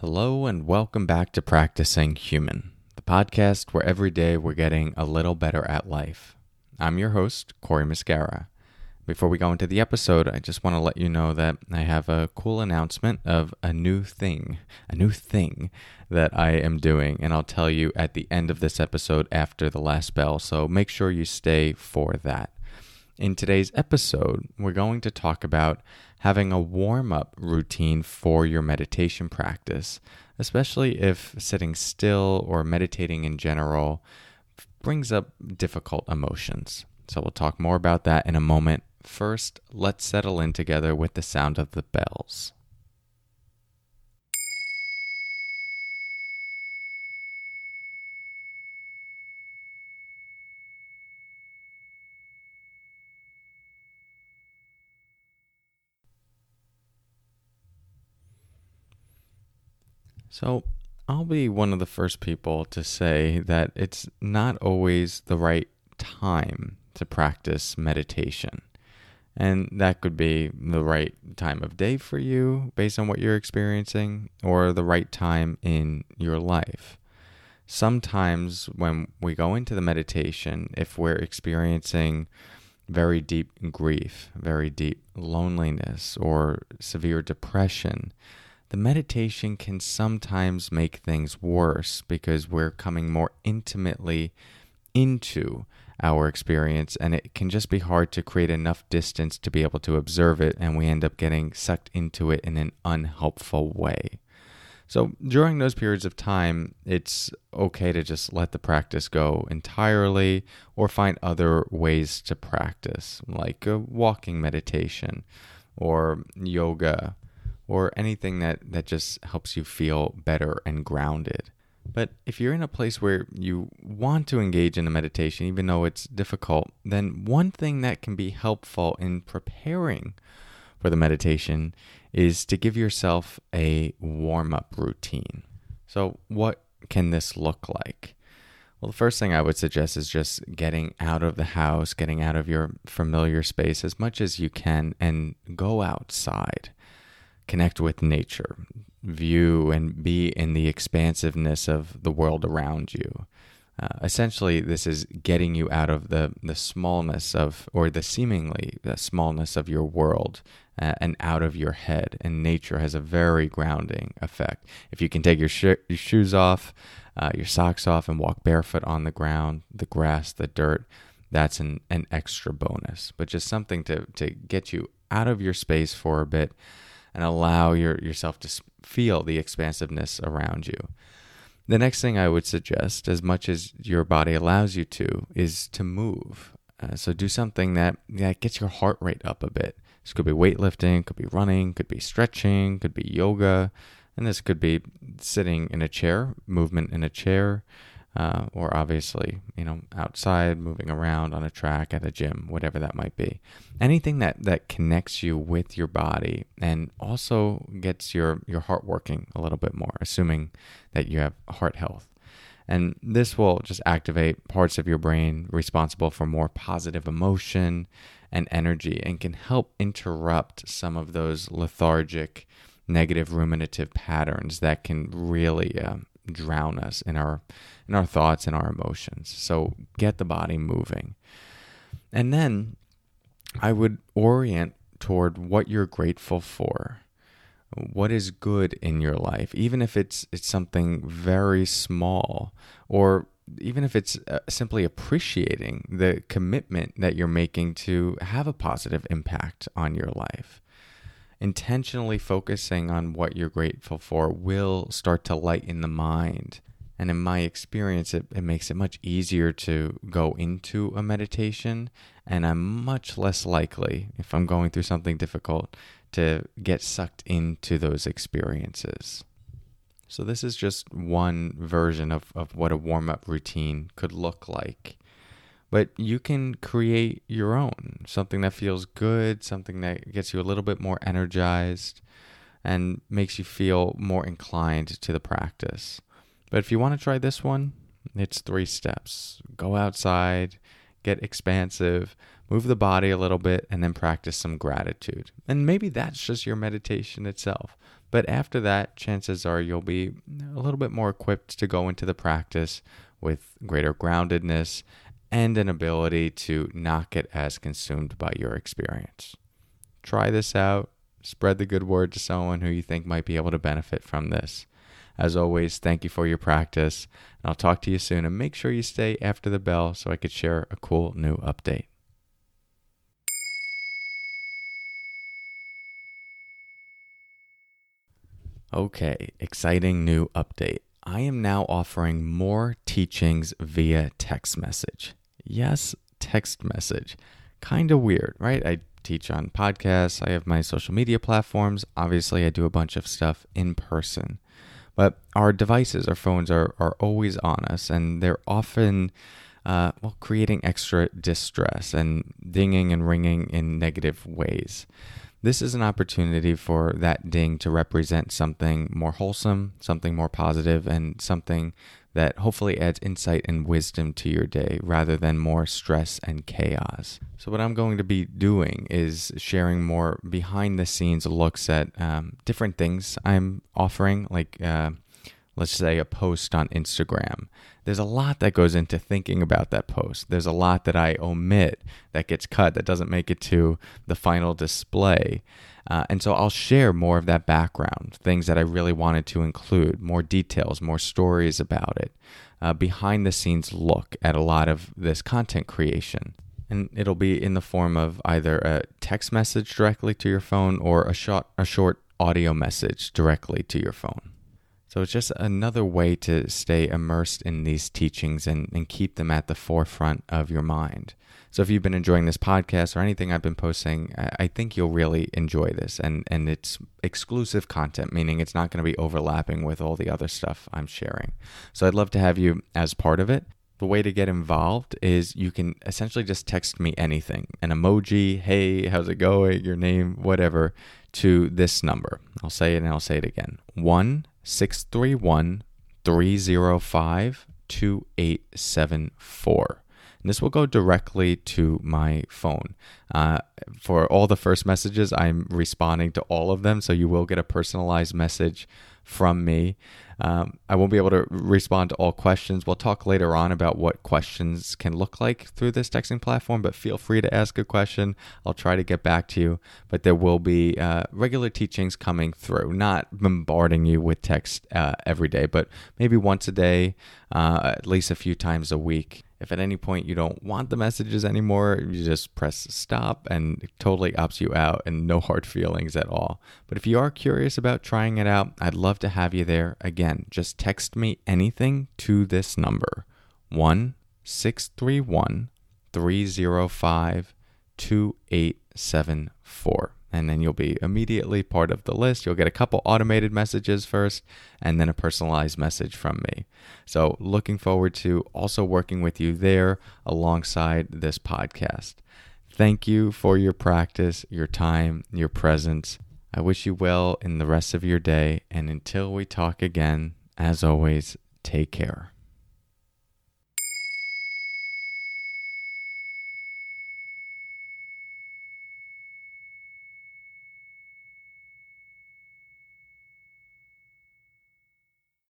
Hello, and welcome back to Practicing Human, the podcast where every day we're getting a little better at life. I'm your host, Cory Muscara. Before we go into the episode, I just want to let you know that I have a cool announcement of a new thing, a new thing that I am doing, and I'll tell you at the end of this episode after the last bell, so make sure you stay for that. In today's episode, we're going to talk about having a warm up routine for your meditation practice, especially if sitting still or meditating in general brings up difficult emotions. So, we'll talk more about that in a moment. First, let's settle in together with the sound of the bells. So, I'll be one of the first people to say that it's not always the right time to practice meditation. And that could be the right time of day for you based on what you're experiencing, or the right time in your life. Sometimes, when we go into the meditation, if we're experiencing very deep grief, very deep loneliness, or severe depression, the meditation can sometimes make things worse because we're coming more intimately into our experience and it can just be hard to create enough distance to be able to observe it and we end up getting sucked into it in an unhelpful way. So during those periods of time, it's okay to just let the practice go entirely or find other ways to practice, like walking meditation or yoga or anything that, that just helps you feel better and grounded. But if you're in a place where you want to engage in a meditation, even though it's difficult, then one thing that can be helpful in preparing for the meditation is to give yourself a warm up routine. So, what can this look like? Well, the first thing I would suggest is just getting out of the house, getting out of your familiar space as much as you can, and go outside connect with nature, view and be in the expansiveness of the world around you. Uh, essentially, this is getting you out of the, the smallness of, or the seemingly the smallness of your world uh, and out of your head. And nature has a very grounding effect. If you can take your, sh- your shoes off, uh, your socks off, and walk barefoot on the ground, the grass, the dirt, that's an, an extra bonus. But just something to, to get you out of your space for a bit and allow your, yourself to feel the expansiveness around you. The next thing I would suggest, as much as your body allows you to, is to move. Uh, so do something that, that gets your heart rate up a bit. This could be weightlifting, could be running, could be stretching, could be yoga, and this could be sitting in a chair, movement in a chair, uh, or obviously, you know, outside, moving around on a track at a gym, whatever that might be. Anything that that connects you with your body and also gets your your heart working a little bit more, assuming that you have heart health. And this will just activate parts of your brain responsible for more positive emotion and energy and can help interrupt some of those lethargic, negative ruminative patterns that can really uh, drown us in our in our thoughts and our emotions. So get the body moving. And then I would orient toward what you're grateful for. What is good in your life, even if it's it's something very small or even if it's uh, simply appreciating the commitment that you're making to have a positive impact on your life intentionally focusing on what you're grateful for will start to lighten the mind. And in my experience, it, it makes it much easier to go into a meditation. And I'm much less likely, if I'm going through something difficult, to get sucked into those experiences. So, this is just one version of, of what a warm up routine could look like but you can create your own something that feels good, something that gets you a little bit more energized and makes you feel more inclined to the practice. But if you want to try this one, it's three steps go outside, get expansive, move the body a little bit, and then practice some gratitude. And maybe that's just your meditation itself. But after that, chances are you'll be a little bit more equipped to go into the practice with greater groundedness and an ability to not get as consumed by your experience. Try this out. Spread the good word to someone who you think might be able to benefit from this. As always, thank you for your practice, and I'll talk to you soon. And make sure you stay after the bell so I could share a cool new update. Okay, exciting new update. I am now offering more teachings via text message. Yes, text message. Kind of weird, right? I teach on podcasts, I have my social media platforms. Obviously, I do a bunch of stuff in person. But our devices, our phones are, are always on us, and they're often uh, well, creating extra distress and dinging and ringing in negative ways. This is an opportunity for that ding to represent something more wholesome, something more positive, and something that hopefully adds insight and wisdom to your day rather than more stress and chaos. So, what I'm going to be doing is sharing more behind the scenes looks at um, different things I'm offering, like uh, let's say a post on Instagram. There's a lot that goes into thinking about that post. There's a lot that I omit that gets cut that doesn't make it to the final display. Uh, and so I'll share more of that background, things that I really wanted to include, more details, more stories about it, uh, behind the scenes look at a lot of this content creation. And it'll be in the form of either a text message directly to your phone or a short, a short audio message directly to your phone. So it's just another way to stay immersed in these teachings and, and keep them at the forefront of your mind. So if you've been enjoying this podcast or anything I've been posting, I, think you'll really enjoy this. And, and it's exclusive content, meaning it's not going to be overlapping with all the other stuff I'm sharing. So I'd love to have you as part of it. The way to get involved is you can essentially just text me anything an emoji, hey, how's it going, your name, whatever, to this number. I'll say it and I'll say it again 1 631 305 2874. And this will go directly to my phone. Uh, for all the first messages, I'm responding to all of them, so you will get a personalized message from me. Um, I won't be able to respond to all questions. We'll talk later on about what questions can look like through this texting platform, but feel free to ask a question. I'll try to get back to you. But there will be uh, regular teachings coming through, not bombarding you with text uh, every day, but maybe once a day, uh, at least a few times a week. If at any point you don't want the messages anymore, you just press stop and it totally opts you out and no hard feelings at all. But if you are curious about trying it out, I'd love to have you there. Again, just text me anything to this number 1 631 305 2874 and then you'll be immediately part of the list. You'll get a couple automated messages first and then a personalized message from me. So, looking forward to also working with you there alongside this podcast. Thank you for your practice, your time, your presence. I wish you well in the rest of your day. And until we talk again, as always, take care.